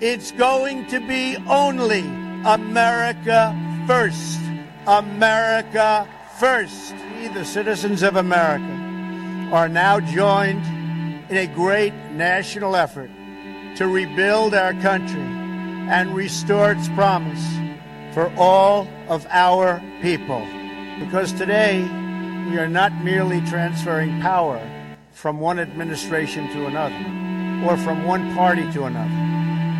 it's going to be only America first. America first. We, the citizens of America, are now joined in a great national effort to rebuild our country and restore its promise for all of our people. Because today, we are not merely transferring power from one administration to another or from one party to another,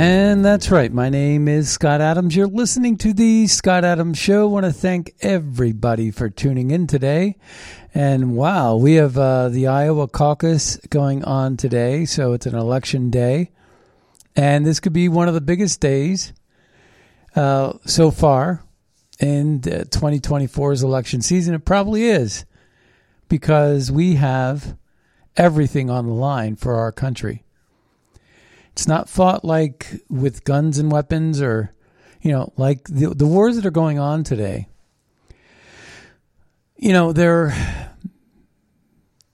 And that's right. My name is Scott Adams. You're listening to the Scott Adams Show. I want to thank everybody for tuning in today. And wow, we have uh, the Iowa caucus going on today. So it's an election day. And this could be one of the biggest days uh, so far in uh, 2024's election season. It probably is because we have everything on the line for our country. It's not fought like with guns and weapons or, you know, like the, the wars that are going on today. You know, they're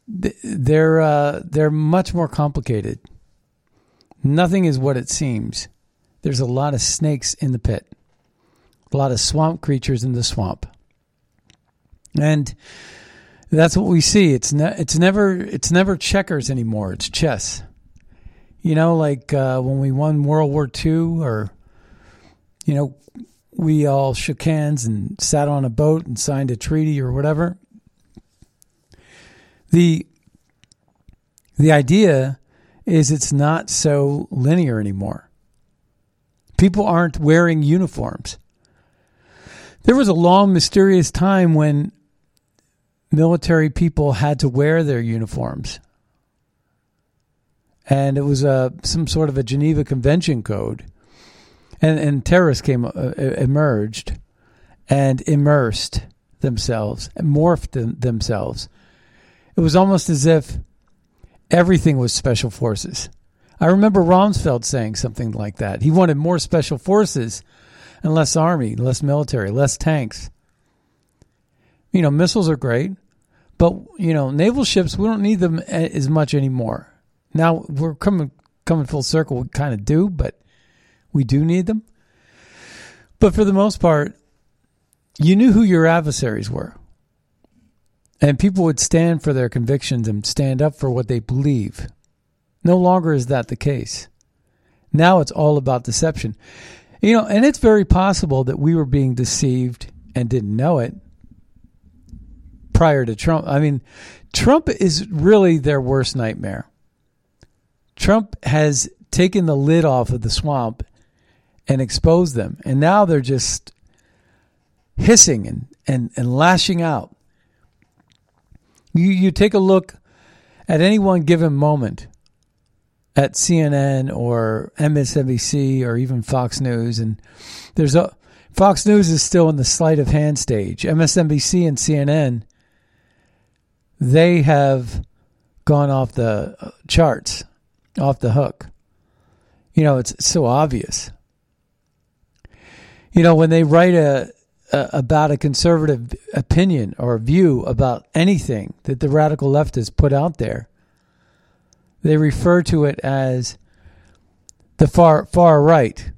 they're uh, they're much more complicated. Nothing is what it seems. There's a lot of snakes in the pit, a lot of swamp creatures in the swamp, and that's what we see. It's ne- it's never it's never checkers anymore. It's chess. You know, like uh, when we won World War II, or, you know, we all shook hands and sat on a boat and signed a treaty or whatever. The, the idea is it's not so linear anymore. People aren't wearing uniforms. There was a long, mysterious time when military people had to wear their uniforms and it was uh, some sort of a Geneva Convention code, and and terrorists came uh, emerged, and immersed themselves, and morphed them, themselves. It was almost as if everything was special forces. I remember Rumsfeld saying something like that. He wanted more special forces and less army, less military, less tanks. You know, missiles are great, but you know, naval ships we don't need them as much anymore. Now we're coming coming full circle. We kind of do, but we do need them. But for the most part, you knew who your adversaries were. And people would stand for their convictions and stand up for what they believe. No longer is that the case. Now it's all about deception. You know, and it's very possible that we were being deceived and didn't know it prior to Trump. I mean, Trump is really their worst nightmare. Trump has taken the lid off of the swamp and exposed them. And now they're just hissing and, and, and lashing out. You, you take a look at any one given moment at CNN or MSNBC or even Fox News, and there's a Fox News is still in the sleight of hand stage. MSNBC and CNN, they have gone off the charts off the hook. You know, it's, so obvious. You know, when they write a, a, about a conservative opinion or view about anything that the radical left has put out there, they refer to it as the far far right.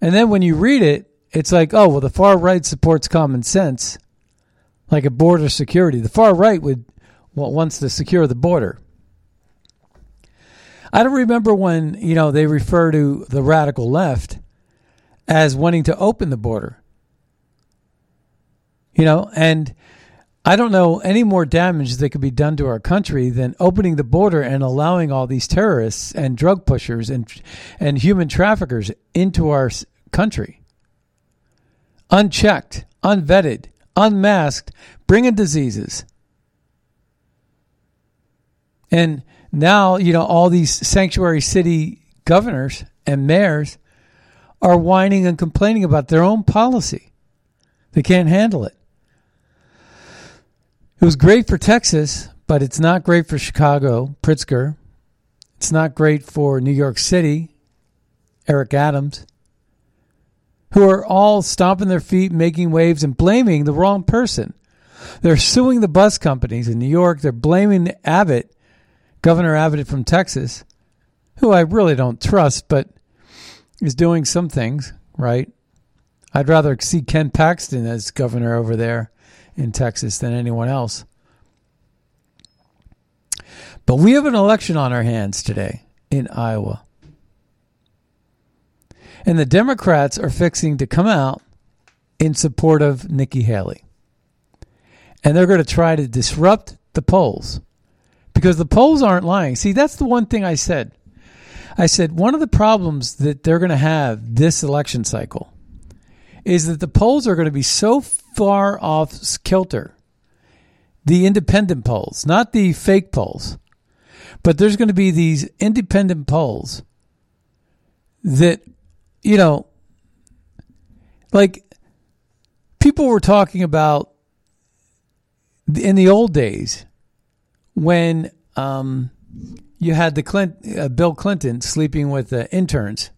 And then when you read it, it's like, oh, well, the far right supports common sense, like a border security. The far right would well, wants to secure the border. I don't remember when, you know, they refer to the radical left as wanting to open the border. You know, and I don't know any more damage that could be done to our country than opening the border and allowing all these terrorists and drug pushers and and human traffickers into our country. Unchecked, unvetted, unmasked, bringing diseases. And now, you know, all these sanctuary city governors and mayors are whining and complaining about their own policy. They can't handle it. It was great for Texas, but it's not great for Chicago, Pritzker. It's not great for New York City, Eric Adams, who are all stomping their feet, making waves, and blaming the wrong person. They're suing the bus companies in New York. They're blaming Abbott Governor Abbott from Texas, who I really don't trust, but is doing some things right. I'd rather see Ken Paxton as governor over there in Texas than anyone else. But we have an election on our hands today in Iowa. And the Democrats are fixing to come out in support of Nikki Haley. And they're going to try to disrupt the polls because the polls aren't lying. See, that's the one thing I said. I said one of the problems that they're going to have this election cycle is that the polls are going to be so far off kilter. The independent polls, not the fake polls, but there's going to be these independent polls that, you know, like people were talking about in the old days when um, you had the Clint, uh, Bill Clinton sleeping with the interns.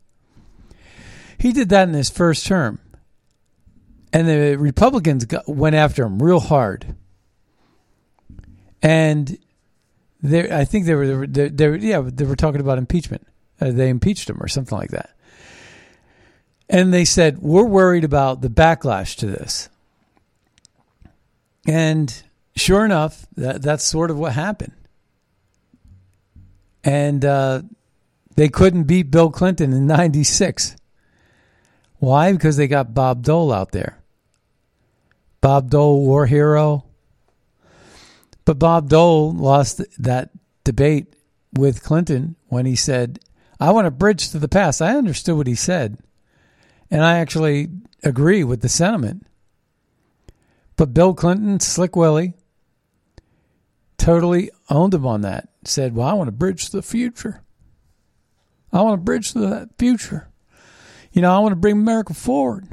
He did that in his first term, and the Republicans got, went after him real hard. And I think they were, they, they, yeah, they were talking about impeachment. Uh, they impeached him or something like that. And they said, We're worried about the backlash to this. And sure enough, that, that's sort of what happened. And uh, they couldn't beat Bill Clinton in 96. Why? Because they got Bob Dole out there. Bob Dole, war hero. But Bob Dole lost that debate with Clinton when he said, I want a bridge to the past. I understood what he said. And I actually agree with the sentiment. But Bill Clinton, Slick Willie, totally owned him on that. Said, Well, I want to bridge the future. I want to bridge the future. You know, I want to bring America forward.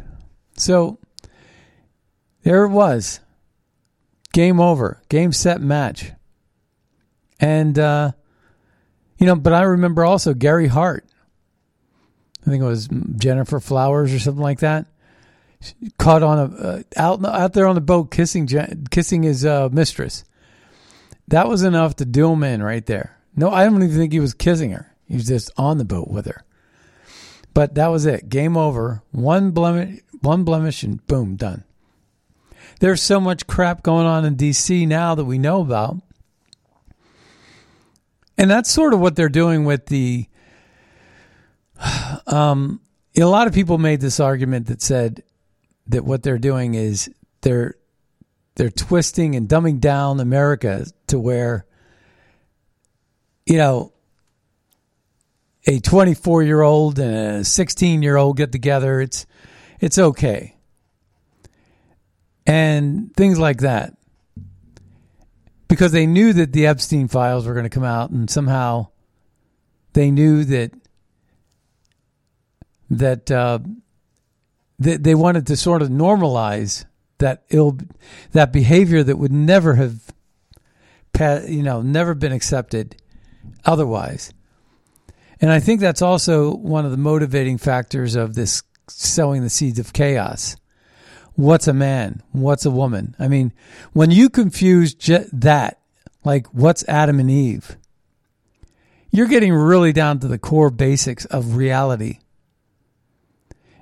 So there it was. Game over. Game set match. And, uh, you know, but I remember also Gary Hart. I think it was Gennifer Flowers or something like that. Caught on a uh, out out there on the boat kissing kissing his uh, mistress, that was enough to do him in right there. No, I don't even think he was kissing her. He was just on the boat with her. But that was it. Game over. One blemish, one blemish, and boom, done. There's so much crap going on in D.C. now that we know about. And that's sort of what they're doing with the. Um, a lot of people made this argument that said that what they're doing is they're they're twisting and dumbing down America to where, you know, a 24 year old and a 16 year old get together. It's, it's okay. And things like that. Because they knew that the Epstein files were going to come out and somehow they knew that, that, uh, that they wanted to sort of normalize that ill that behavior that would never have you know never been accepted otherwise. And i think that's also one of the motivating factors of this sowing the seeds of chaos. What's a man? What's a woman? I mean when you confuse that like what's adam and eve you're getting really down to the core basics of reality.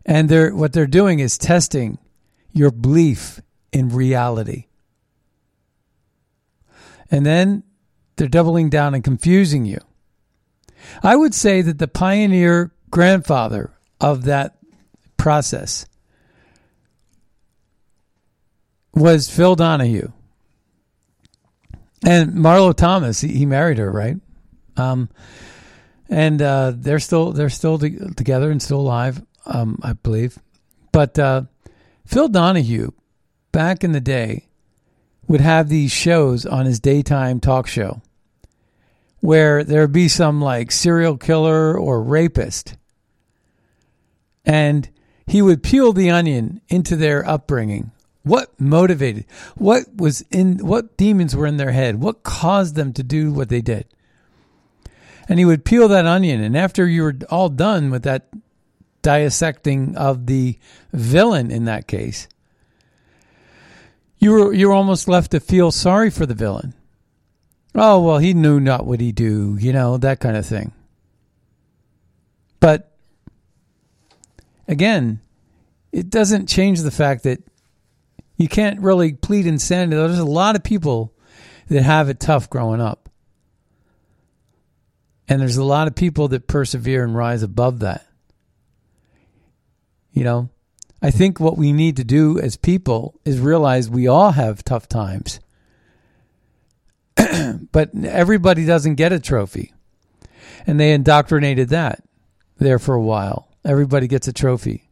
And they're what they're doing is testing your belief in reality. And then they're doubling down and confusing you. I would say that the pioneer grandfather of that process was Phil Donahue. And Marlo Thomas, he, married her, right? Um, and uh, they're still they're still to- together and still alive, um, I believe. But uh, Phil Donahue, back in the day, would have these shows on his daytime talk show where there'd be some like serial killer or rapist, and he would peel the onion into their upbringing. What motivated? What was in? What demons were in their head? What caused them to do what they did? and he would peel that onion. And after you were all done with that dissecting of the villain in that case, you were you were almost left to feel sorry for the villain. Oh well, he knew not what he do, you know that kind of thing. But again, it doesn't change the fact that you can't really plead insanity. There's a lot of people that have it tough growing up. And there's a lot of people that persevere and rise above that. You know, I think what we need to do as people is realize we all have tough times. but everybody doesn't get a trophy. And they indoctrinated that there for a while. Everybody gets a trophy.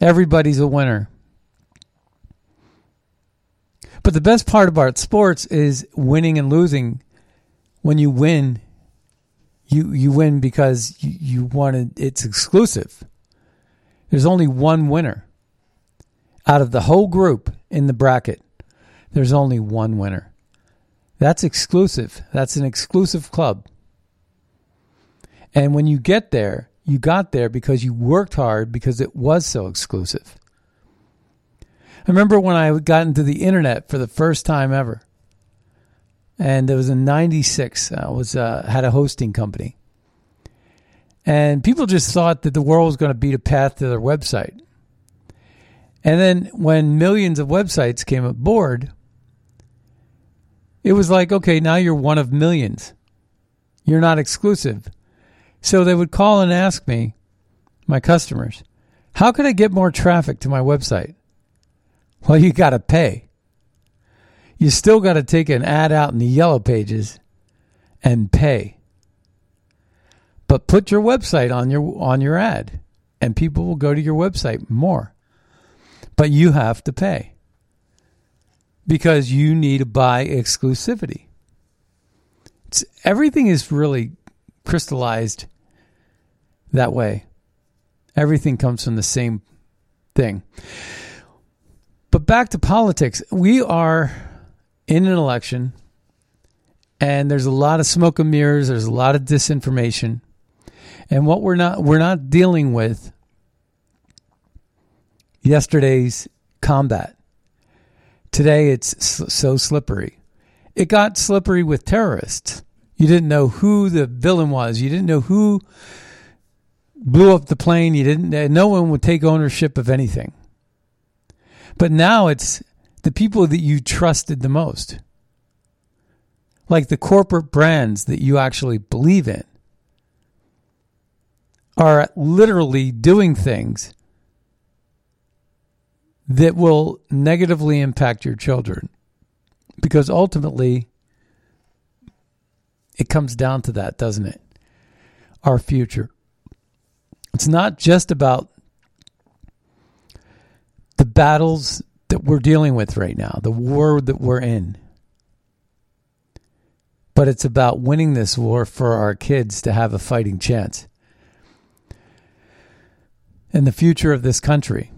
Everybody's a winner. But the best part about sports is winning and losing. When you win, you you win because you, you wanted it's exclusive. There's only one winner out of the whole group in the bracket. There's only one winner. That's exclusive. That's an exclusive club. And when you get there, you got there because you worked hard because it was so exclusive. I remember when I got into the internet for the first time ever and it was in '96. I was uh, had a hosting company, and people just thought that the world was going to beat a path to their website. And then when millions of websites came aboard, it was like, okay, now you're one of millions. You're not exclusive. So they would call and ask me, my customers, how could I get more traffic to my website? Well, you got to pay you still got to take an ad out in the yellow pages and pay. But put your website on your on your ad and people will go to your website more. But you have to pay. Because you need to buy exclusivity. It's, everything is really crystallized that way. Everything comes from the same thing. But back to politics. We are in an election and there's a lot of smoke and mirrors, there's a lot of disinformation. And what we're not we're not dealing with yesterday's combat. Today it's so slippery. It got slippery with terrorists. You didn't know who the villain was. You didn't know who blew up the plane. You didn't eh, no one would take ownership of anything. But now it's the people that you trusted the most, like the corporate brands that you actually believe in, are literally doing things that will negatively impact your children. Because ultimately, it comes down to that, doesn't it? Our future. It's not just about the battles that we're dealing with right now, the war that we're in. But it's about winning this war for our kids to have a fighting chance and the future of this country.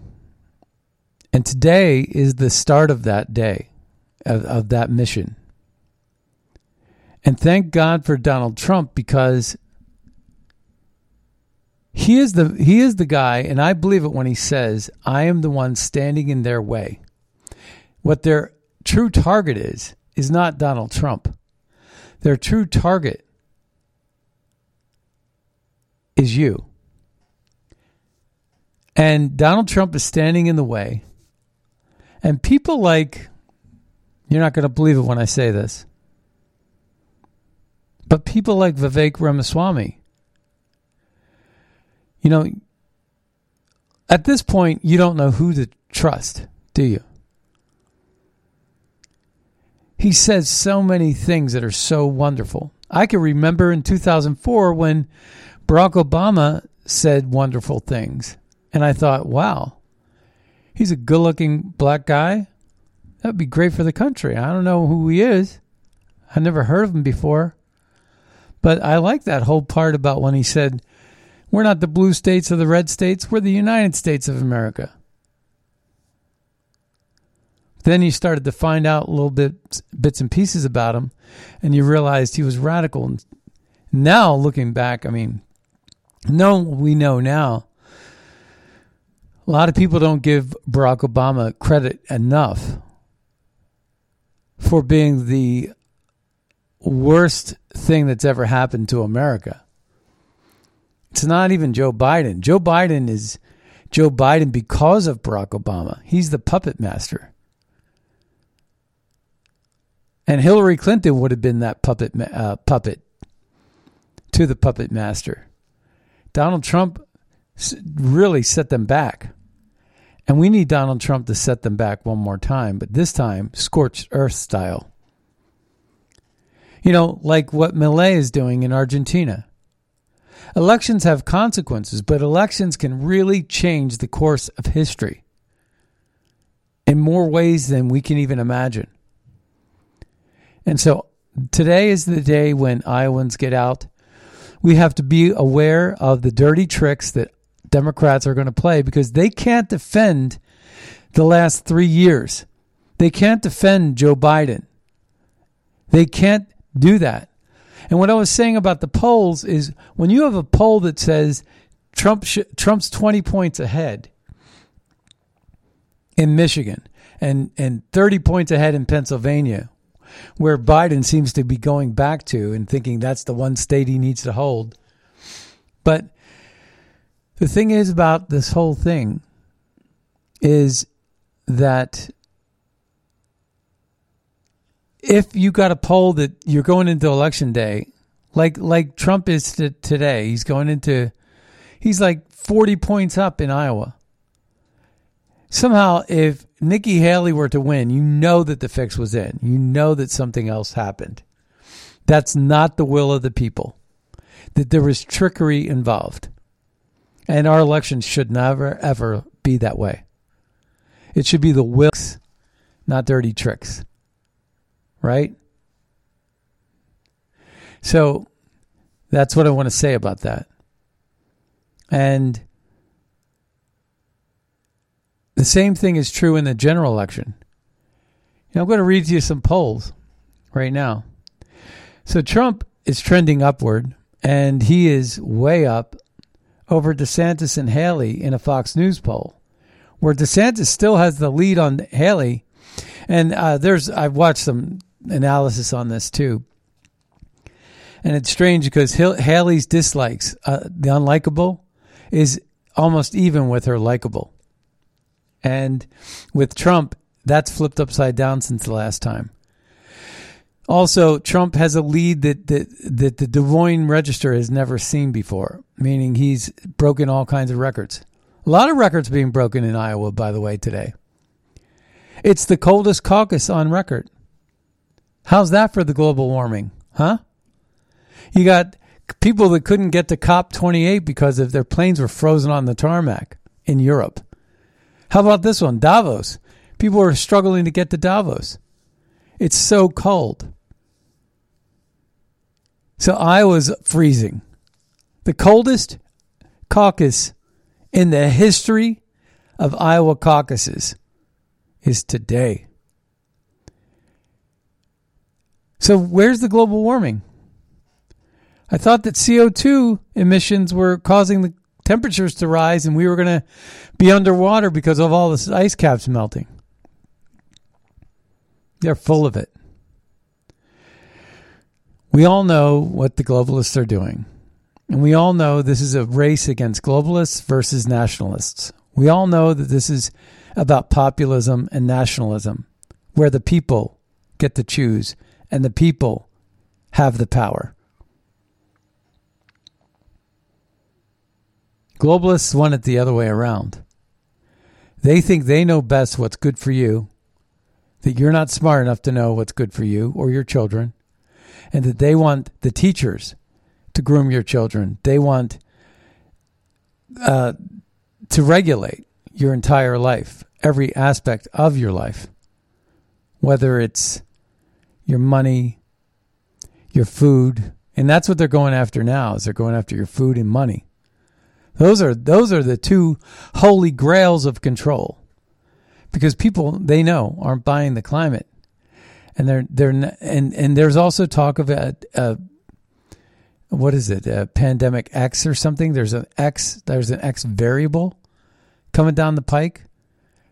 And today is the start of that day, of, of that mission. And thank God for Donald Trump because he is the he is the guy and I believe it when he says I am the one standing in their way. What their true target is, is not Donald Trump. Their true target is you. And Donald Trump is standing in the way. And people like, you're not going to believe it when I say this. But people like Vivek Ramaswamy, you know, at this point, you don't know who to trust, do you? He says so many things that are so wonderful. I can remember in 2004 when Barack Obama said wonderful things. And I thought, wow, he's a good looking black guy. That'd be great for the country. I don't know who he is. I never heard of him before. But I like that whole part about when he said, We're not the blue states or the red states, we're the United States of America. Then you started to find out little bit bits and pieces about him, and you realized he was radical. And now, looking back, I mean, no, we know now. A lot of people don't give Barack Obama credit enough for being the worst thing that's ever happened to America. It's not even Joe Biden. Joe Biden is Joe Biden because of Barack Obama. He's the puppet master. And Hillary Clinton would have been that puppet uh, puppet to the puppet master. Donald Trump really set them back. And we need Donald Trump to set them back one more time, but this time scorched earth style. You know, like what Milei is doing in Argentina. Elections have consequences, but elections can really change the course of history in more ways than we can even imagine. And so today is the day when Iowans get out. We have to be aware of the dirty tricks that Democrats are going to play because they can't defend the last three years. They can't defend Joe Biden. They can't do that. And what I was saying about the polls is when you have a poll that says Trump sh- Trump's 20 points ahead in Michigan and, and 30 points ahead in Pennsylvania, where Biden seems to be going back to and thinking that's the one state he needs to hold. But the thing is about this whole thing is that if you got a poll that you're going into election day, like like Trump is to today, he's going into he's like 40 points up in Iowa. Somehow if Nikki Haley were to win, you know that the fix was in. You know that something else happened. That's not the will of the people. That there was trickery involved. And our elections should never, ever be that way. It should be the wills, not dirty tricks. Right? So that's what I want to say about that. And the same thing is true in the general election. I'm going to read you some polls right now. So Trump is trending upward, and he is way up over DeSantis and Haley in a Fox News poll, where DeSantis still has the lead on Haley. And uh, there's I've watched some analysis on this too, and it's strange because Haley's dislikes, uh, the unlikable, is almost even with her likable, and with Trump, that's flipped upside down since the last time. Also, Trump has a lead that, that, that the Des Moines Register has never seen before, meaning he's broken all kinds of records. A lot of records being broken in Iowa, by the way, today. It's the coldest caucus on record. How's that for the global warming, huh? You got people that couldn't get to COP28 because of their planes were frozen on the tarmac in Europe. How about this one, Davos? People are struggling to get to Davos. It's so cold. So Iowa's freezing. The coldest caucus in the history of Iowa caucuses is today. So, where's the global warming? I thought that CO2 emissions were causing the temperatures to rise and we were going to be underwater because of all this ice caps melting. They're full of it. We all know what the globalists are doing. And we all know this is a race against globalists versus nationalists. We all know that this is about populism and nationalism, where the people get to choose and the people have the power. Globalists want it the other way around. They think they know best what's good for you, that you're not smart enough to know what's good for you or your children, and that they want the teachers to groom your children. They want uh, to regulate your entire life, every aspect of your life, whether it's your money, your food, and that's what they're going after now. Is they're going after your food and money. Those are those are the two holy grails of control, because people they know aren't buying the climate, and they're they're and and there's also talk of a, a what is it a pandemic X or something. There's an X there's an X variable coming down the pike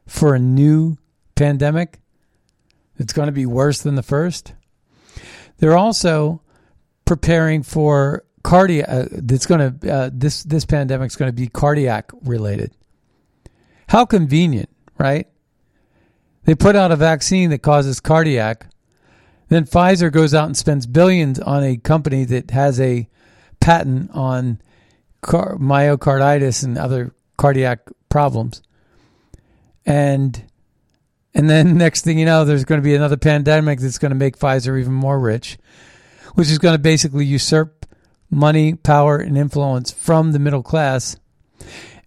for a new pandemic. It's going to be worse than the first. They're also preparing for cardiac. Uh, going to uh, this this pandemic is going to be cardiac related. How convenient, right? They put out a vaccine that causes cardiac. Then Pfizer goes out and spends billions on a company that has a patent on car- myocarditis and other cardiac problems. And and then next thing you know, there's going to be another pandemic that's going to make Pfizer even more rich, which is going to basically usurp money, power, and influence from the middle class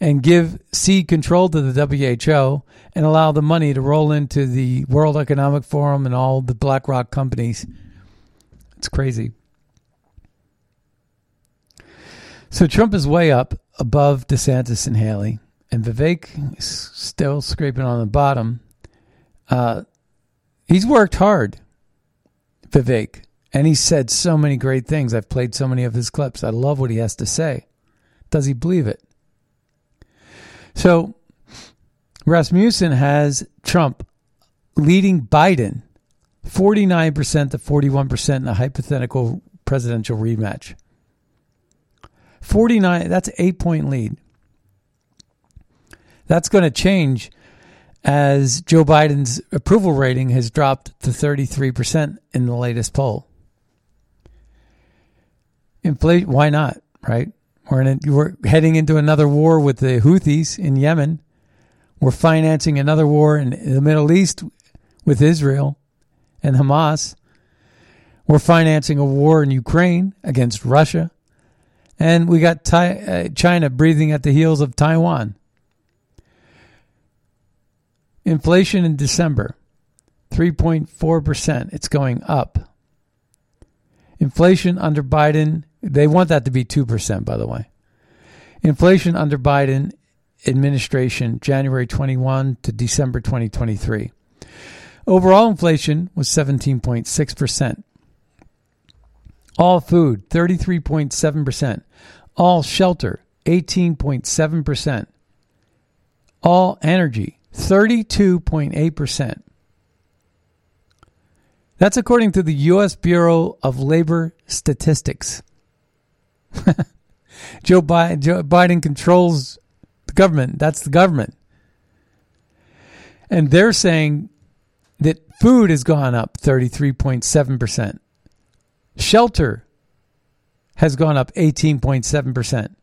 and give cede control to the WHO and allow the money to roll into the World Economic Forum and all the BlackRock companies. It's crazy. So Trump is way up above DeSantis and Haley, and Vivek is still scraping on the bottom. Uh, he's worked hard, Vivek, and he's said so many great things. I've played so many of his clips. I love what he has to say. Does he believe it? So Rasmussen has Trump leading Biden 49% to 41% in a hypothetical presidential rematch. 49, that's eight point lead. That's going to change as Joe Biden's approval rating has dropped to 33% in the latest poll. Inflation, why not, right? We're, in a, we're heading into another war with the Houthis in Yemen. We're financing another war in the Middle East with Israel and Hamas. We're financing a war in Ukraine against Russia. And we got uh, China breathing at the heels of Taiwan. Inflation in December, 3.4%. It's going up. Inflation under Biden, they want that to be 2%, by the way. Inflation under Biden administration, January 21 to December 2023. Overall inflation was 17.6%. All food, 33.7%. All shelter, 18.7%. All energy, 32.8%. That's according to the U.S. Bureau of Labor Statistics. Joe, Biden, Joe Biden controls the government. That's the government. And they're saying that food has gone up 33.7%. Shelter has gone up 18.7%.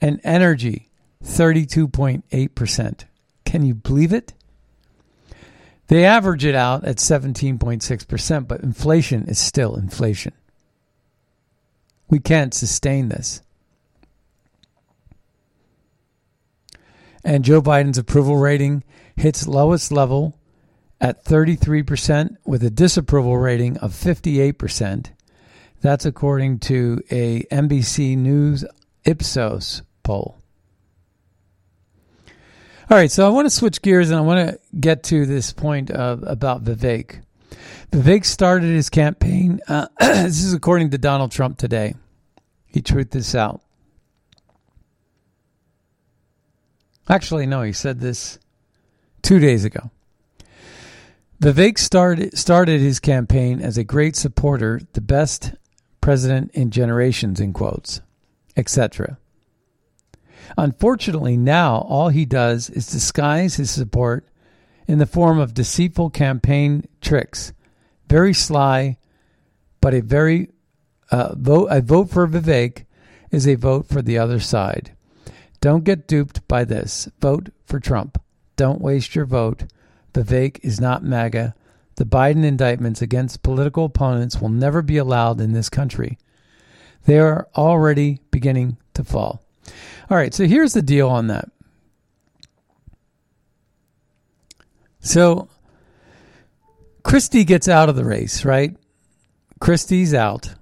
And energy, 32.8%. Can you believe it? They average it out at 17.6%, but inflation is still inflation. We can't sustain this. And Joe Biden's approval rating hits lowest level at 33% with a disapproval rating of 58%. That's according to a NBC News Ipsos poll. All right, so I want to switch gears and I want to get to this point of, about Vivek. Vivek started his campaign. Uh, this is according to Donald Trump today. He tweeted this out. Actually, no, he said this two days ago. Vivek started, started his campaign as a great supporter, the best president in generations, in quotes, etc. Unfortunately, now all he does is disguise his support in the form of deceitful campaign tricks. Very sly, but a very uh, vote. A vote for Vivek is a vote for the other side. Don't get duped by this. Vote for Trump. Don't waste your vote. Vivek is not MAGA. The Biden indictments against political opponents will never be allowed in this country. They are already beginning to fall. All right, so here's the deal on that. So Christie gets out of the race, right? Christie's out.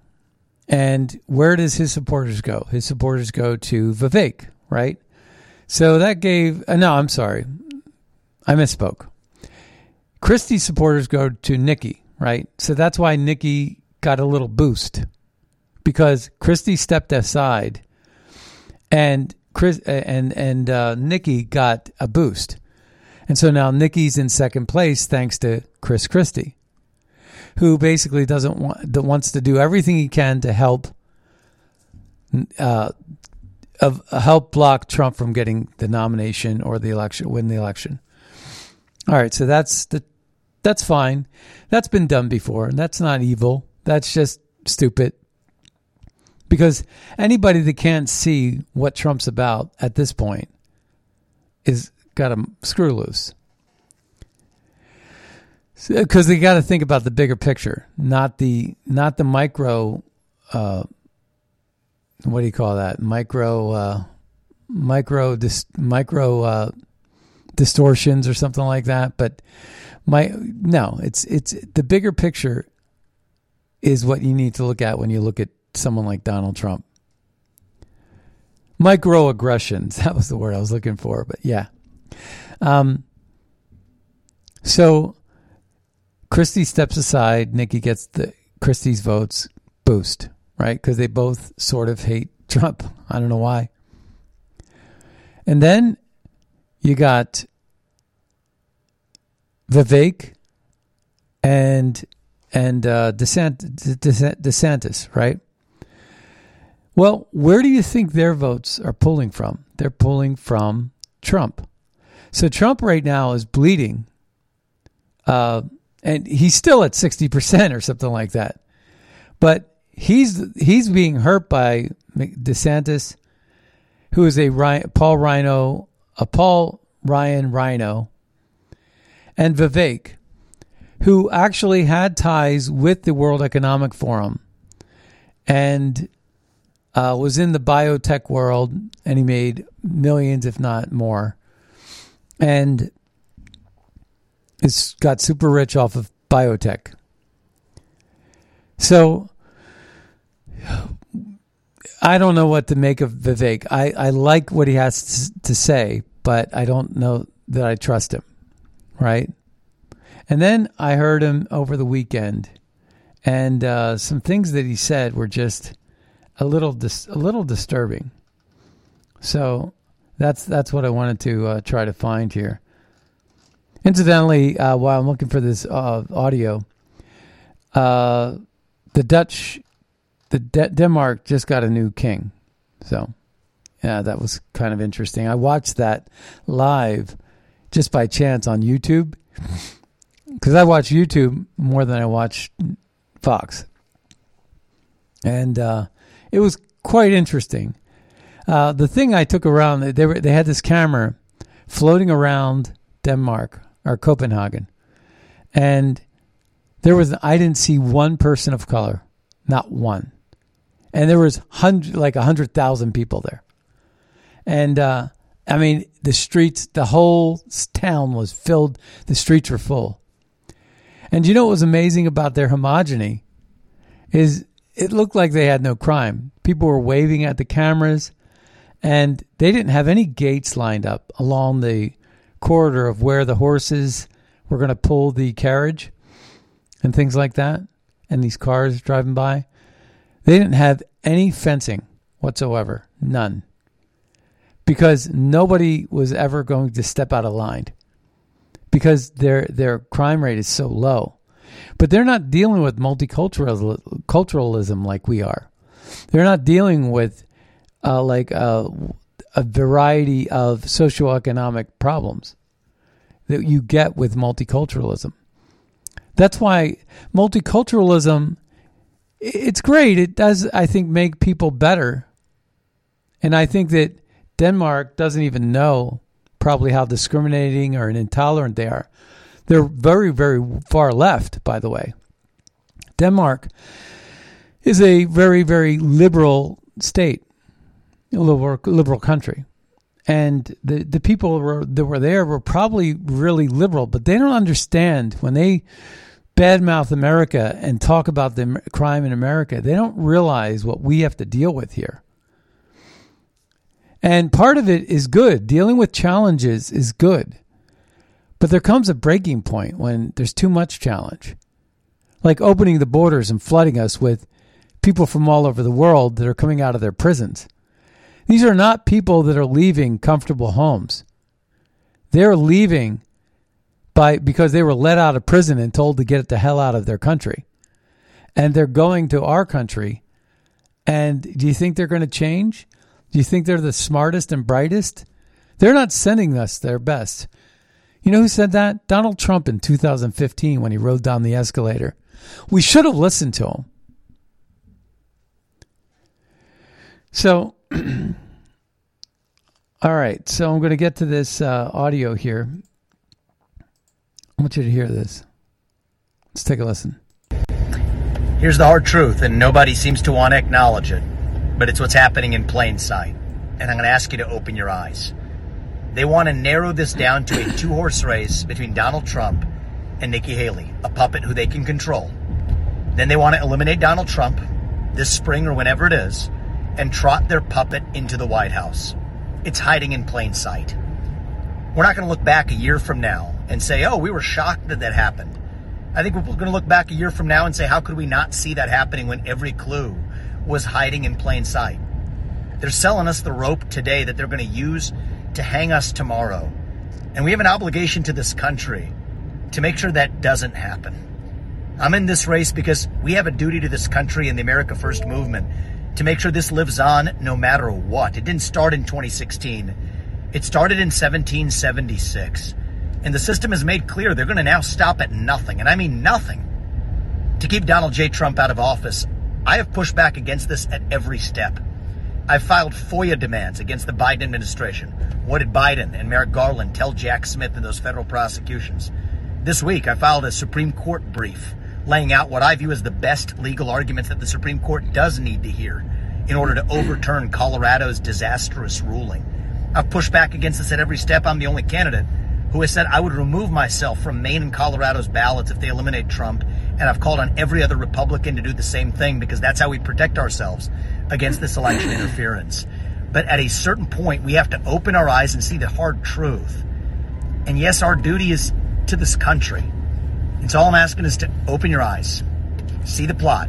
And where does his supporters go? His supporters go to Vivek, right? So that gave, uh, no, I'm sorry. I misspoke. Christie's supporters go to Nikki, right? So that's why Nikki got a little boost because Christie stepped aside and Chris and and uh, Nikki got a boost. And so now Nikki's in second place thanks to Chris Christie, who basically doesn't want wants to do everything he can to help uh, of help block Trump from getting the nomination or the election, win the election. All right, so that's the that's fine. That's been done before. And that's not evil. That's just stupid. Because anybody that can't see what Trump's about at this point is got a screw loose. Because they got to think about the bigger picture, not the not the micro. Uh, what do you call that? Micro, uh, micro, dis, micro uh, distortions or something like that. But my no, it's it's the bigger picture is what you need to look at when you look at someone like Donald Trump. Microaggressions, that was the word I was looking for, but yeah. Um, so Christie steps aside, Nikki gets the Christie's votes boost, right? Because they both sort of hate Trump. I don't know why. And then you got Vivek and and uh, DeSantis, DeSantis, right? Well, where do you think their votes are pulling from? They're pulling from Trump. So Trump right now is bleeding, uh, and he's still at sixty percent or something like that. But he's he's being hurt by DeSantis, who is a Ryan, Paul RINO, a Paul Ryan RINO, and Vivek, who actually had ties with the World Economic Forum, and uh, was in the biotech world, and he made millions, if not more and it's got super rich off of biotech. So I don't know what to make of Vivek. I, I like what he has to say, but I don't know that I trust him. Right. And then I heard him over the weekend, and uh, some things that he said were just a little dis- a little disturbing. So that's that's what I wanted to uh, try to find here. Incidentally, uh, while I'm looking for this uh, audio, uh, the Dutch, the De- Denmark just got a new king, so yeah, that was kind of interesting. I watched that live just by chance on YouTube because I watch YouTube more than I watch Fox, and uh, it was quite interesting. Uh, the thing I took around, they were they had this camera floating around Denmark or Copenhagen, and there was I didn't see one person of color, not one, and there was hundred like a hundred thousand people there, and uh, I mean the streets, the whole town was filled. The streets were full, and you know what was amazing about their homogeny is it looked like they had no crime. People were waving at the cameras and they didn't have any gates lined up along the corridor of where the horses were going to pull the carriage and things like that, and these cars driving by. They didn't have any fencing whatsoever, none, because nobody was ever going to step out of line because their their crime rate is so low. But they're not dealing with multiculturalism like we are. They're not dealing with uh, like uh, a variety of socioeconomic problems that you get with multiculturalism. That's why multiculturalism it's great. It does I think make people better. And I think that Denmark doesn't even know probably how discriminating or intolerant they are. They're very, very far left, by the way. Denmark is a very, very liberal state, liberal, liberal country. And the, the people were, that were there were probably really liberal, but they don't understand when they badmouth America and talk about the crime in America, they don't realize what we have to deal with here. And part of it is good. Dealing with challenges is good. But there comes a breaking point when there's too much challenge. Like opening the borders and flooding us with people from all over the world that are coming out of their prisons. These are not people that are leaving comfortable homes. They're leaving by because they were let out of prison and told to get the hell out of their country. And they're going to our country. And do you think they're going to change? Do you think they're the smartest and brightest? They're not sending us their best. You know who said that? Donald Trump in 2015 when he rode down the escalator. We should have listened to him. So, all right. So I'm going to get to this uh, audio here. I want you to hear this. Let's take a listen. Here's the hard truth, and nobody seems to want to acknowledge it, but it's what's happening in plain sight. And I'm going to ask you to open your eyes. They want to narrow this down to a two horse race between Donald Trump and Nikki Haley, a puppet who they can control. Then they want to eliminate Donald Trump this spring or whenever it is and trot their puppet into the White House. It's hiding in plain sight. We're not going to look back a year from now and say, oh, we were shocked that that happened. I think we're going to look back a year from now and say, how could we not see that happening when every clue was hiding in plain sight? They're selling us the rope today that they're going to use to hang us tomorrow. And we have an obligation to this country to make sure that doesn't happen. I'm in this race because we have a duty to this country and the America First movement to make sure this lives on no matter what. It didn't start in 2016. It started in 1776. And the system has made clear they're going to now stop at nothing, and I mean nothing, to keep Donald J. Trump out of office. I have pushed back against this at every step. I've filed FOIA demands against the Biden administration. What did Biden and Merrick Garland tell Jack Smith in those federal prosecutions? This week, I filed a Supreme Court brief laying out what I view as the best legal arguments that the Supreme Court does need to hear in order to overturn Colorado's disastrous ruling. I've pushed back against this at every step. I'm the only candidate who has said I would remove myself from Maine and Colorado's ballots if they eliminate Trump. And I've called on every other Republican to do the same thing because that's how we protect ourselves against this election interference. But at a certain point, we have to open our eyes and see the hard truth. And yes, our duty is to this country. It's all I'm asking is to open your eyes, see the plot.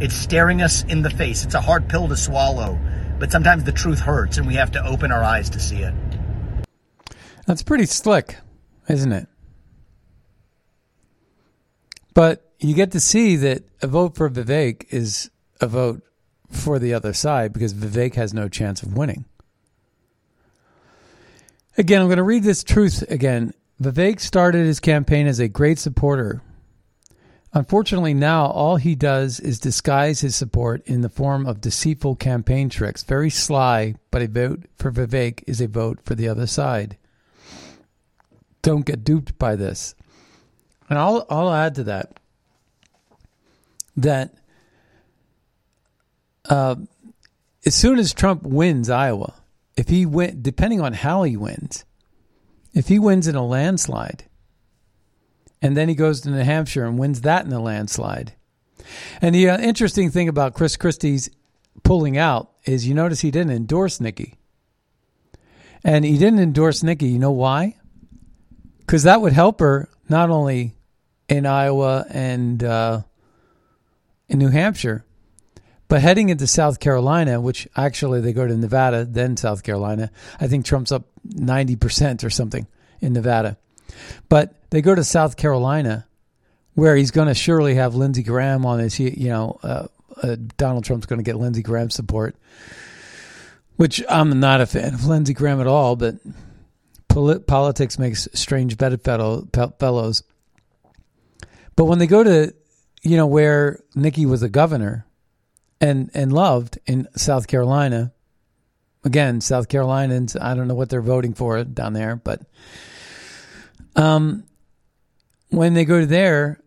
It's staring us in the face. It's a hard pill to swallow, but sometimes the truth hurts and we have to open our eyes to see it. That's pretty slick, isn't it? But you get to see that a vote for Vivek is a vote for the other side because Vivek has no chance of winning. Again, I'm going to read this truth again. Vivek started his campaign as a great supporter. Unfortunately, now all he does is disguise his support in the form of deceitful campaign tricks. Very sly, but a vote for Vivek is a vote for the other side don't get duped by this. And I'll I'll add to that that uh, as soon as Trump wins Iowa, if he win, depending on how he wins, if he wins in a landslide, and then he goes to New Hampshire and wins that in a landslide, and the uh, interesting thing about Chris Christie's pulling out is you notice he didn't endorse Nikki, and he didn't endorse Nikki. You know why? because that would help her not only in Iowa and uh, in New Hampshire, but heading into South Carolina, which actually they go to Nevada, then South Carolina. I think Trump's up 90% or something in Nevada. But they go to South Carolina, where he's going to surely have Lindsey Graham on his, you know, uh, uh, Donald Trump's going to get Lindsey Graham support, which I'm not a fan of Lindsey Graham at all, but Polit- politics makes strange bedfellows. But when they go to, you know, where Nikki was a governor and, and loved in South Carolina, again, South Carolinians, I don't know what they're voting for down there, but um, when they go to there,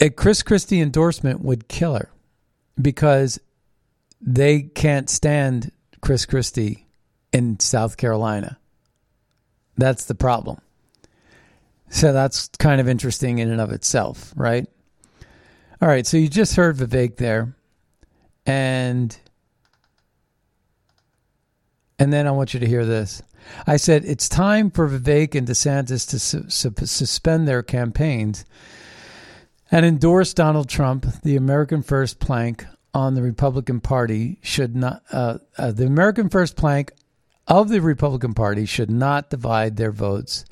a Chris Christie endorsement would kill her because they can't stand Chris Christie in South Carolina. That's the problem. So that's kind of interesting in and of itself, right? All right, so you just heard Vivek there, and and then I want you to hear this. I said it's time for Vivek and DeSantis to su- su- suspend their campaigns and endorse Donald Trump. The American First plank on the Republican Party should not. Uh, uh, the American First plank of the Republican Party should not divide their votes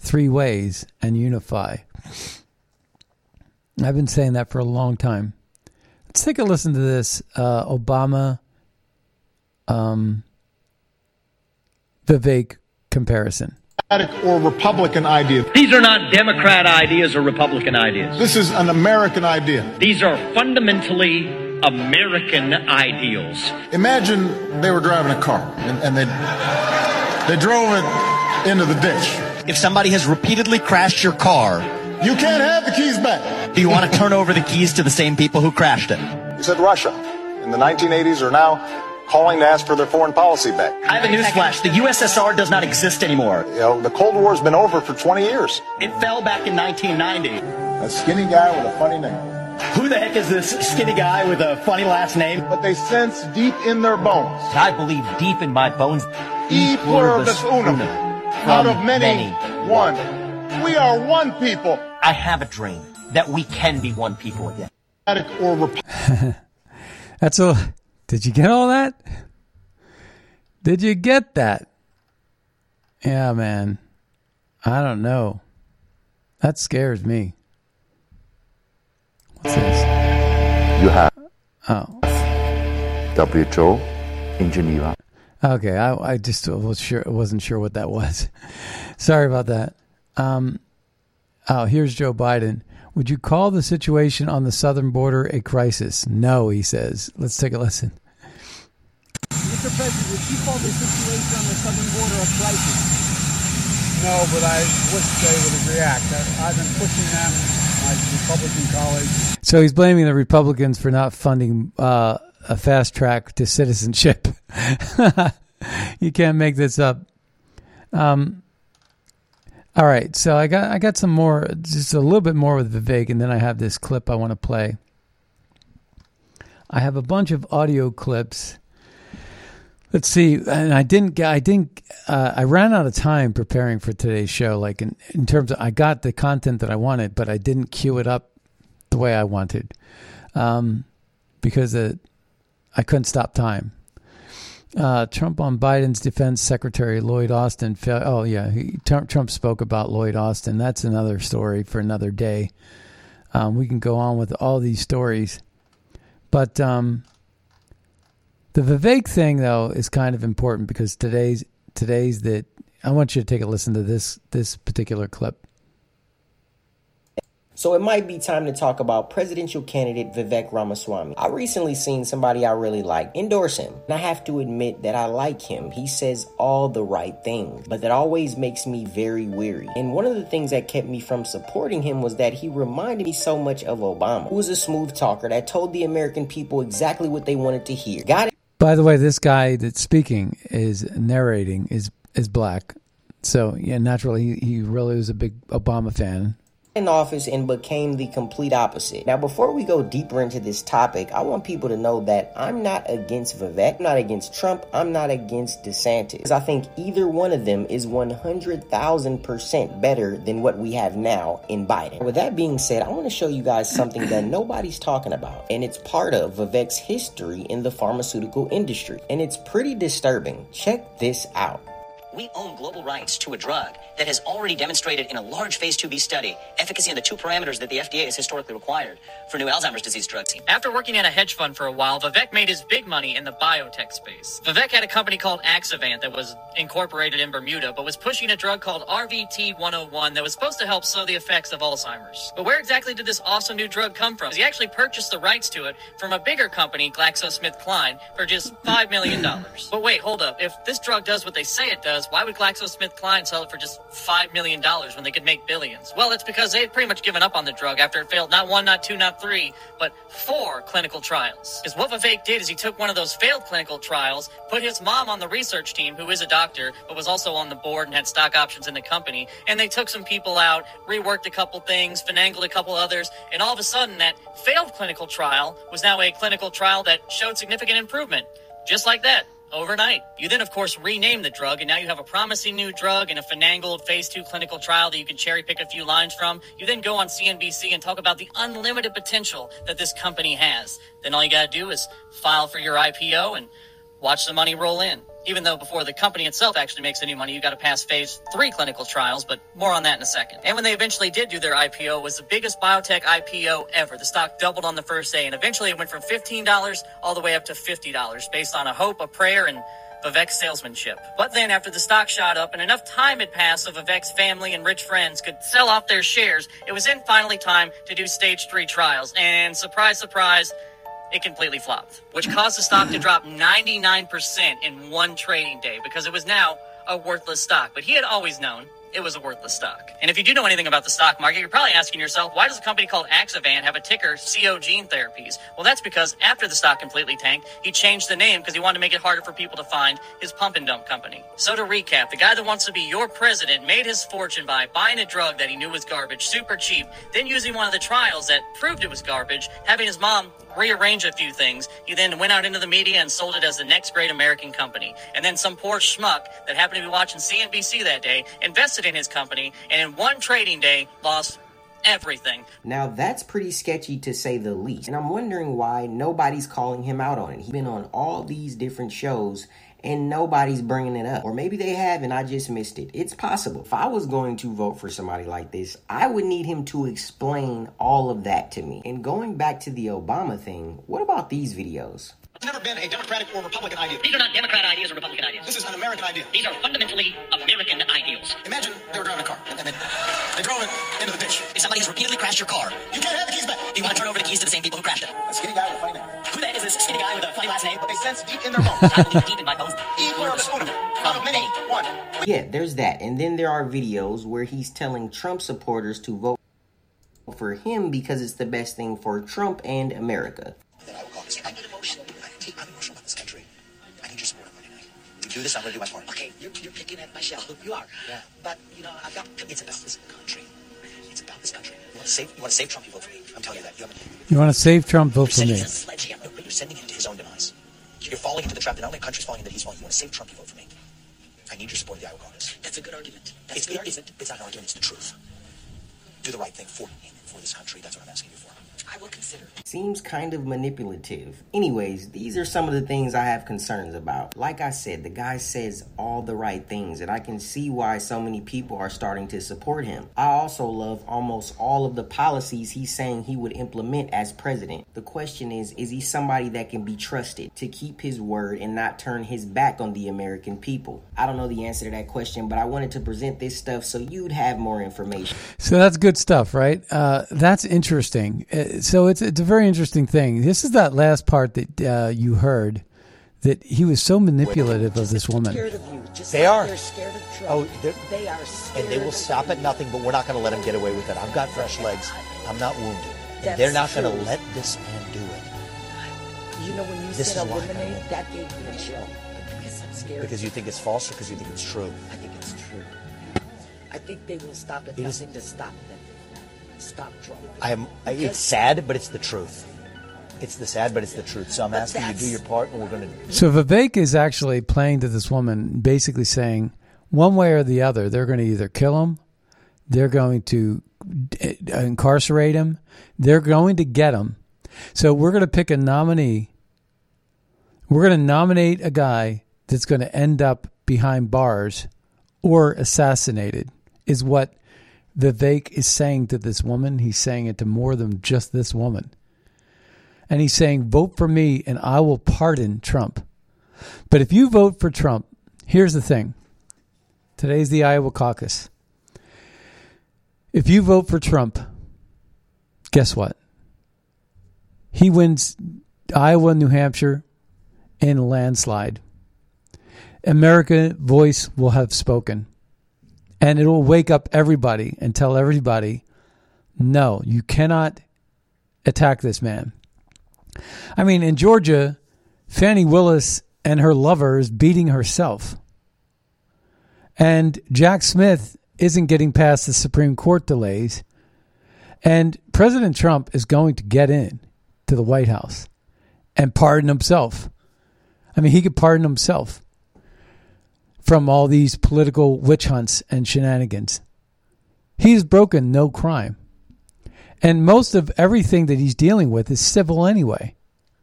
three ways and unify. I've been saying that for a long time. Let's take a listen to this uh, Obama um, Vivek comparison. Or Republican idea. These are not Democrat ideas or Republican ideas. This is an American idea. These are fundamentally American ideals. Imagine they were driving a car and, and they they drove it into the ditch. If somebody has repeatedly crashed your car, You can't have the keys back. Do you want to turn over the keys to the same people who crashed it? You said Russia in the 1980s are now calling to ask for their foreign policy back. I have a newsflash. The USSR does not exist anymore. You know, the Cold War's been over for 20 years. It fell back in 1990. A skinny guy with a funny name. Who the heck is this skinny guy with a funny last name? But they sense deep in their bones. I believe deep in my bones. E pluribus unum. Out of many, one. We are one people. I have a dream that we can be one people again. That's a. Did you get all that? Did you get that? Yeah, man. I don't know. That scares me. What's this? You have Oh, WHO in Geneva. okay. I, I just was sure wasn't sure what that was. Sorry about that. Um, oh, here's Joe Biden. Would you call the situation on the southern border a crisis? No, he says. Let's take a listen. Mr. President, would you call the situation on the southern border a crisis? No, but I wish they would react. I- I've been pushing them, my Republican colleagues. So he's blaming the Republicans for not funding uh, a fast track to citizenship. you can't make this up. Um, all right, so I got I got some more, just a little bit more with Vivek, and then I have this clip I want to play. I have a bunch of audio clips. Let's see, and I didn't I didn't, uh, I ran out of time preparing for today's show. Like in, in terms of, I got the content that I wanted, but I didn't queue it up the way I wanted, um, because it, I couldn't stop time. Uh, Trump on Biden's defense secretary Lloyd Austin. Oh yeah, he, Trump, Trump spoke about Lloyd Austin. That's another story for another day. Um, we can go on with all these stories, but um, the Vivek thing though is kind of important because today's today's that I want you to take a listen to this this particular clip. So it might be time to talk about presidential candidate Vivek Ramaswamy. I recently seen somebody I really like endorse him. And I have to admit that I like him. He says all the right things, but that always makes me very weary. And one of the things that kept me from supporting him was that he reminded me so much of Obama, who was a smooth talker that told the American people exactly what they wanted to hear. Got it By the way, this guy that's speaking is narrating is is black, so yeah, naturally he, he really was a big Obama fan. In office and became the complete opposite. Now, before we go deeper into this topic, I want people to know that I'm not against Vivek, I'm not against Trump, I'm not against DeSantis. I think either one of them is 100,000% better than what we have now in Biden. With that being said, I want to show you guys something that nobody's talking about, and it's part of Vivek's history in the pharmaceutical industry, and it's pretty disturbing. Check this out. We own global rights to a drug that has already demonstrated in a large phase 2B study efficacy in the two parameters that the FDA has historically required for new Alzheimer's disease drugs. After working at a hedge fund for a while, Vivek made his big money in the biotech space. Vivek had a company called Axovant that was incorporated in Bermuda, but was pushing a drug called RVT 101 that was supposed to help slow the effects of Alzheimer's. But where exactly did this awesome new drug come from? He actually purchased the rights to it from a bigger company, GlaxoSmithKline, for just $5 million. but wait, hold up. If this drug does what they say it does, why would GlaxoSmithKline sell it for just $5 million when they could make billions? Well, it's because they had pretty much given up on the drug after it failed not one, not two, not three, but four clinical trials. Because what Vivek did is he took one of those failed clinical trials, put his mom on the research team, who is a doctor, but was also on the board and had stock options in the company, and they took some people out, reworked a couple things, finagled a couple others, and all of a sudden that failed clinical trial was now a clinical trial that showed significant improvement. Just like that overnight. You then, of course, rename the drug, and now you have a promising new drug and a finangled phase two clinical trial that you can cherry pick a few lines from. You then go on CNBC and talk about the unlimited potential that this company has. Then all you got to do is file for your IPO and watch the money roll in. Even though before the company itself actually makes any money, you got to pass phase three clinical trials, but more on that in a second. And when they eventually did do their IPO, was the biggest biotech IPO ever. The stock doubled on the first day, and eventually it went from $15 all the way up to $50 based on a hope, a prayer, and Vivek's salesmanship. But then, after the stock shot up and enough time had passed so Vivek's family and rich friends could sell off their shares, it was then finally time to do stage three trials. And surprise, surprise, it completely flopped, which caused the stock to drop 99% in one trading day because it was now a worthless stock. But he had always known it was a worthless stock. And if you do know anything about the stock market, you're probably asking yourself, why does a company called Axovant have a ticker Sio Gene Therapies? Well, that's because after the stock completely tanked, he changed the name because he wanted to make it harder for people to find his pump and dump company. So to recap, the guy that wants to be your president made his fortune by buying a drug that he knew was garbage, super cheap, then using one of the trials that proved it was garbage, having his mom rearrange a few things. He then went out into the media and sold it as the next great American company. And then some poor schmuck that happened to be watching CNBC that day invested in his company and in one trading day lost everything. Now that's pretty sketchy to say the least. And I'm wondering why nobody's calling him out on it. He's been on all these different shows and nobody's bringing it up. Or maybe they have and I just missed it. It's possible. If I was going to vote for somebody like this, I would need him to explain all of that to me. And going back to the Obama thing, what about these videos? It's never been a Democratic or Republican idea. These are not Democrat ideas or Republican ideas. This is an American idea. These are fundamentally American ideals. Imagine they were driving a car and they, they drove it into the ditch. If somebody has repeatedly crashed your car, You can't have the keys back. do you want to turn over the keys to the same people who crashed it? A skinny guy with a funny name. Who the heck is this skinny guy with a funny last name? But they sense deep in their bones. I believe deep in my bones. Evil are the spoon of it. Out of many, one. Yeah, there's that. And then there are videos where he's telling Trump supporters to vote for him because it's the best thing for Trump and America. Then I will call this. I get emotional. I, I'm emotional about this country. I need your support on Monday night. You do this, I'm going to do my part. Okay, you're, you're picking at my shell. You are. Yeah. But, you know, I've got. It's about this country. It's about this country. You want to save? You want to save Trump? You vote for me. I'm telling you that. You You want to save Trump? Vote for me. sledgehammer, but you're sending him to his own demise. You're falling into the trap that not only country's falling in, that he's falling. You want to save Trump? You vote for me. I need your support in the Iowa caucus. That's a good argument. That's It's, a good it- argument. it's, it's not an argument. It's the truth. Do the right thing for him and for this country. That's what I'm asking you for. I will consider. Seems kind of manipulative. Anyways, these are some of the things I have concerns about. Like I said, the guy says all the right things, and I can see why so many people are starting to support him. I also love almost all of the policies he's saying he would implement as president. The question is is he somebody that can be trusted to keep his word and not turn his back on the American people? I don't know the answer to that question, but I wanted to present this stuff so you'd have more information. So that's good stuff, right? Uh, that's interesting. Uh, so it's it's a very interesting thing. This is that last part that uh, you heard that he was so manipulative of this woman. Scared of you. Just They are. They're scared of Trump. Oh, they're- they are scared and they will stop at nothing, but we're not going to let them get away with it. I've got fresh legs. I'm not wounded. And they're not going to let this man do it You know when you This said is why I eliminate, that gave me a chill. Because I'm scared. because you think it's false or because you think it's true. I think it's true. I think they will stop at It is- nothing to stop them. Stop Trump. I am. Because- It's sad, but it's the truth. It's the sad, but it's the truth. So I'm But asking you to do your part, and we're going to. So Vivek is actually playing to this woman, basically saying, one way or the other, they're going to either kill him, they're going to uh, incarcerate him, they're going to get him. So we're going to pick a nominee. We're going to nominate a guy that's going to end up behind bars or assassinated, is what Vivek is saying to this woman. He's saying it to more than just this woman. And he's saying, vote for me and I will pardon Trump. But if you vote for Trump, here's the thing today's the Iowa caucus. If you vote for Trump, guess what? He wins Iowa, New Hampshire in landslide. America voice will have spoken. And it will wake up everybody and tell everybody, no, you cannot attack this man. I mean, in Georgia, Fani Willis and her lover is beating herself. And Jack Smith isn't getting past the Supreme Court delays. And President Trump is going to get in to the White House and pardon himself. I mean, he could pardon himself from all these political witch hunts and shenanigans. He's broken no crime. And most of everything that he's dealing with is civil anyway.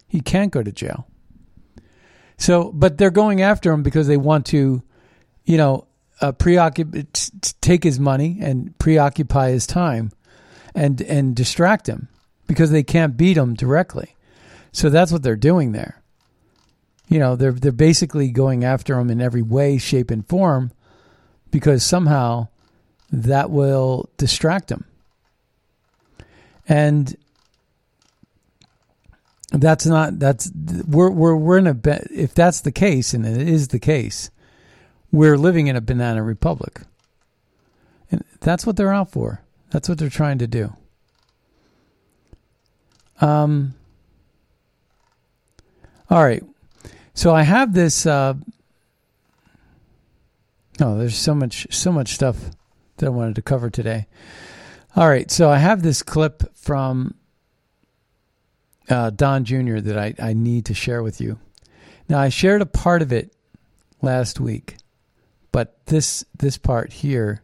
He can't go to jail. So, but they're going after him because they want to, you know, uh, preoccupy, take his money and preoccupy his time, and and distract him because they can't beat him directly. So that's what they're doing there. You know, they're they're basically going after him in every way, shape, and form because somehow that will distract him. And that's not that's we're we're we're in a if that's the case and it is the case we're living in a banana republic. And that's what they're out for. That's what they're trying to do. Um all right so i have this uh oh there's so much so much stuff that i wanted to cover today all right so i have this clip from uh, Don Jr. that I, I need to share with you. Now I shared a part of it last week, but this this part here,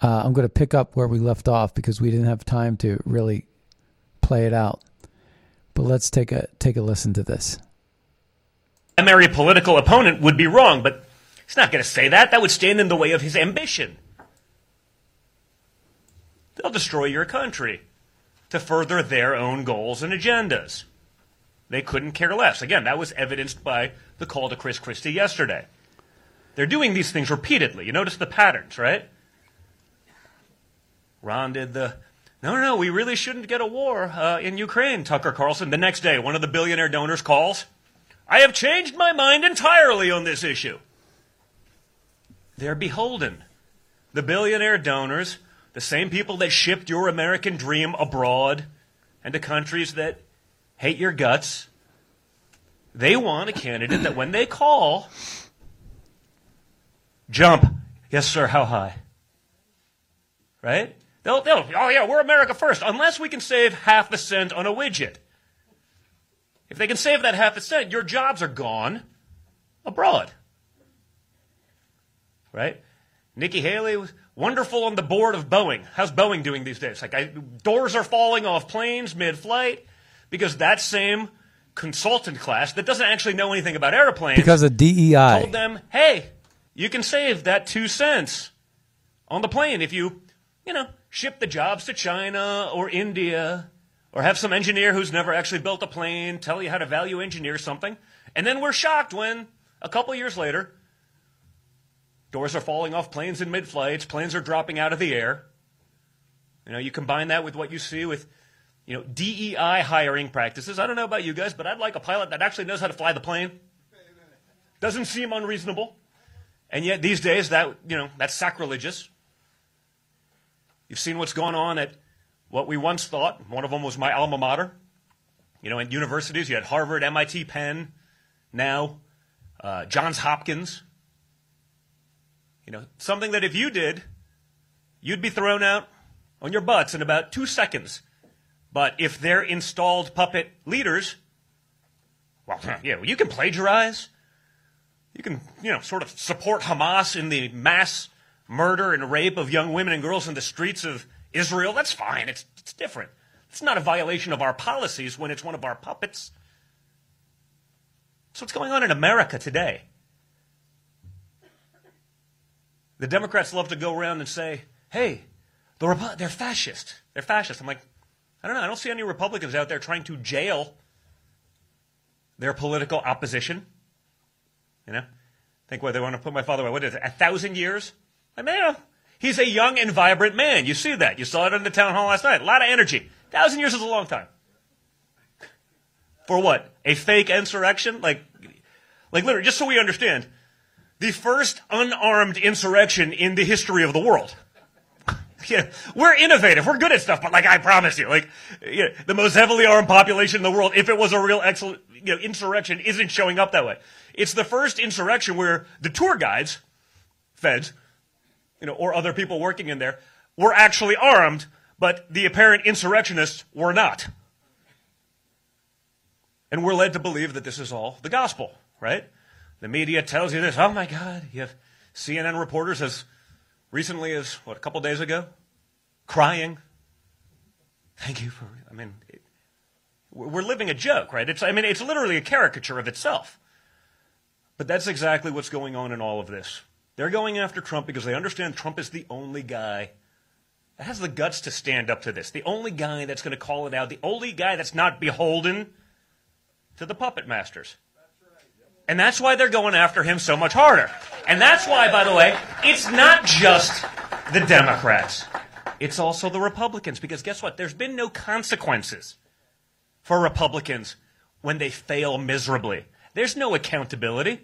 uh, I'm going to pick up where we left off because we didn't have time to really play it out. But let's take a take a listen to this. Primary political opponent would be wrong, but he's not going to say that. That would stand in the way of his ambition. They'll destroy your country to further their own goals and agendas. They couldn't care less. Again, that was evidenced by the call to Chris Christie yesterday. They're doing these things repeatedly. You notice the patterns, right? Ron did the, no, no, no, we really shouldn't get a war uh, in Ukraine, Tucker Carlson. The next day, one of the billionaire donors calls, I have changed my mind entirely on this issue. They're beholden. The billionaire donors the same people that shipped your American dream abroad and to countries that hate your guts, they want a candidate that when they call, jump. Yes, sir, how high? Right? They'll, they'll, oh yeah, we're America first, unless we can save half a cent on a widget. If they can save that half a cent, your jobs are gone abroad. Right? Nikki Haley was wonderful on the board of Boeing. How's Boeing doing these days? Like, I, doors are falling off planes mid flight because that same consultant class that doesn't actually know anything about airplanes because of DEI told them, hey, you can save that two cents on the plane if you, you know, ship the jobs to China or India or have some engineer who's never actually built a plane tell you how to value engineer something. And then we're shocked when a couple years later, Doors are falling off planes in mid flights, planes are dropping out of the air. You know, you combine that with what you see with, you know, DEI hiring practices. I don't know about you guys, but I'd like a pilot that actually knows how to fly the plane. Doesn't seem unreasonable. And yet these days that, you know, that's sacrilegious. You've seen what's going on at what we once thought, one of them was my alma mater. You know, in universities, you had Harvard, MIT, Penn, now uh, Johns Hopkins. You know, something that if you did, you'd be thrown out on your butts in about two seconds. But if they're installed puppet leaders, well, yeah, well, you can plagiarize. You can, you know, sort of support Hamas in the mass murder and rape of young women and girls in the streets of Israel. That's fine. It's, it's different. It's not a violation of our policies when it's one of our puppets. So what's going on in America today? The Democrats love to go around and say, hey, the Repu- they're fascist. They're fascist. I'm like, I don't know. I don't see any Republicans out there trying to jail their political opposition. You know? Think what they want to put my father away. What is it? A thousand years? I mean, he's a young and vibrant man. You see that. You saw it in the town hall last night. A lot of energy. Thousand years is a long time. For what? A fake insurrection? Like, like literally, just so we understand, the first unarmed insurrection in the history of the world. yeah, we're innovative. We're good at stuff, but like I promise you, like yeah, the most heavily armed population in the world, if it was a real excellent you know, insurrection, isn't showing up that way. It's the first insurrection where the tour guides, feds, you know, or other people working in there, were actually armed, but the apparent insurrectionists were not. And we're led to believe that this is all the gospel, right? The media tells you this. Oh my God. You have CNN reporters as recently as, what, a couple days ago, crying. Thank you for, I mean, it, we're living a joke, right? It's, I mean, it's literally a caricature of itself. But that's exactly what's going on in all of this. They're going after Trump because they understand Trump is the only guy that has the guts to stand up to this, the only guy that's going to call it out, the only guy that's not beholden to the puppet masters. And that's why they're going after him so much harder. And that's why, by the way, it's not just the Democrats. It's also the Republicans. Because guess what? There's been no consequences for Republicans when they fail miserably. There's no accountability.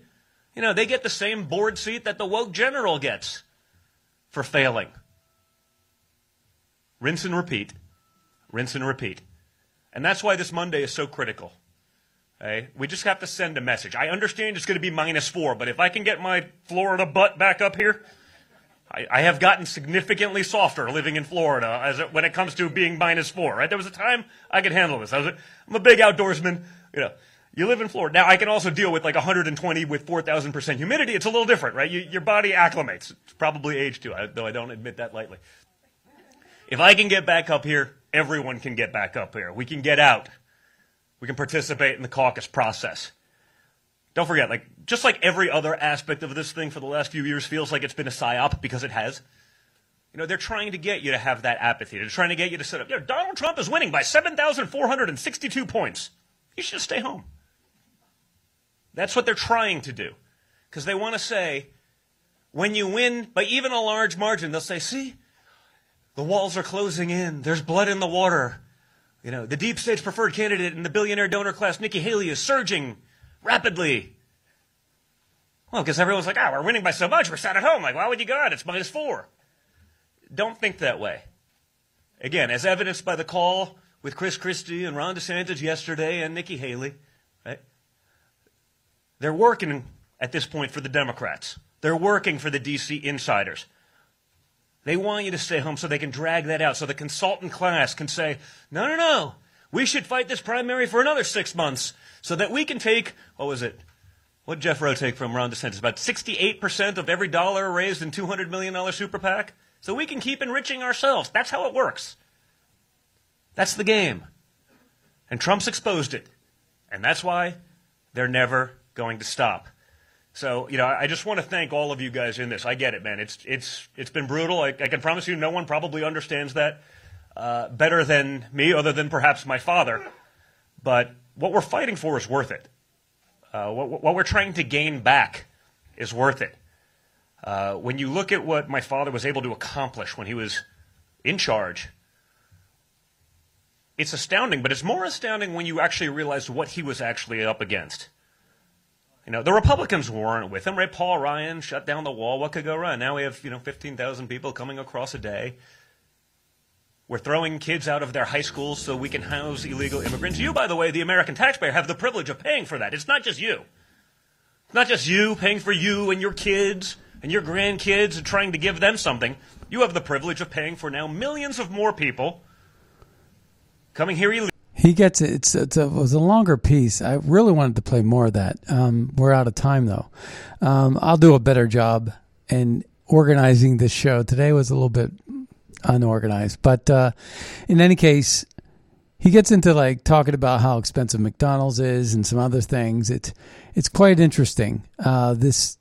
You know, they get the same board seat that the woke general gets for failing. Rinse and repeat. Rinse and repeat. And that's why this Monday is so critical. Okay? We just have to send a message. I understand it's going to be minus four, but if I can get my Florida butt back up here, I, I have gotten significantly softer living in Florida as it, when it comes to being minus four. Right? There was a time I could handle this. I was I'm a big outdoorsman. You know, you live in Florida. Now I can also deal with like 120 with 4,000 percent humidity. It's a little different, right? You, your body acclimates. It's probably age too, though I don't admit that lightly. If I can get back up here, everyone can get back up here. We can get out. We can participate in the caucus process. Don't forget, like just like every other aspect of this thing for the last few years feels like it's been a psyop because it has. You know, they're trying to get you to have that apathy. They're trying to get you to sit up. You know, Donald Trump is winning by 7,462 points. You should stay home. That's what they're trying to do. Because they want to say, when you win by even a large margin, they'll say, see, the walls are closing in. There's blood in the water. You know, the deep state's preferred candidate in the billionaire donor class, Nikki Haley, is surging rapidly. Well, because everyone's like, ah, oh, we're winning by so much, we're sat at home. Like, why would you go out? It's minus four. Don't think that way. Again, as evidenced by the call with Chris Christie and Ron DeSantis yesterday and Nikki Haley, right? They're working at this point for the Democrats. They're working for the DC insiders. They want you to stay home so they can drag that out, so the consultant class can say, no, no, no, we should fight this primary for another six months so that we can take, what was it? What did Jeff Roe take from Ron DeSantis? About 68% of every dollar raised in $200 million super PAC? So we can keep enriching ourselves. That's how it works. That's the game. And Trump's exposed it. And that's why they're never going to stop. So, you know, I just want to thank all of you guys in this. I get it, man. It's, it's, it's been brutal. I, I can promise you no one probably understands that uh, better than me, other than perhaps my father. But what we're fighting for is worth it. Uh, what, what, we're trying to gain back is worth it. Uh, when you look at what my father was able to accomplish when he was in charge, it's astounding, but it's more astounding when you actually realize what he was actually up against. You know, the Republicans weren't with him, right? Paul Ryan shut down the wall. What could go wrong? Now we have, you know, 15,000 people coming across a day. We're throwing kids out of their high schools so we can house illegal immigrants. You, by the way, the American taxpayer, have the privilege of paying for that. It's not just you. It's not just you paying for you and your kids and your grandkids and trying to give them something. You have the privilege of paying for now millions of more people coming here illegally. He gets it. It's, it's a, it was a longer piece. I really wanted to play more of that. Um, we're out of time though. Um, I'll do a better job in organizing this show. Today was a little bit unorganized. But uh, in any case, he gets into like talking about how expensive McDonald's is and some other things. It's it's quite interesting. Uh, this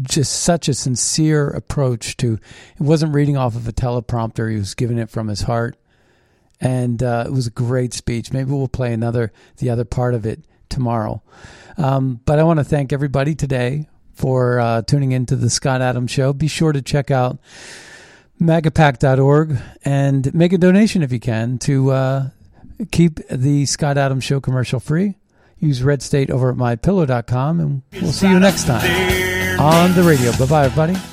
just such a sincere approach to. It wasn't reading off of a teleprompter; he was giving it from his heart, and uh, it was a great speech. Maybe we'll play another the other part of it tomorrow. Um, but I want to thank everybody today for uh, tuning into the Scott Adams Show. Be sure to check out magapack.org and make a donation if you can to uh, keep the Scott Adams Show commercial free. Use Red State over at mypillow.com, and we'll see you next time on the radio. Bye bye, everybody.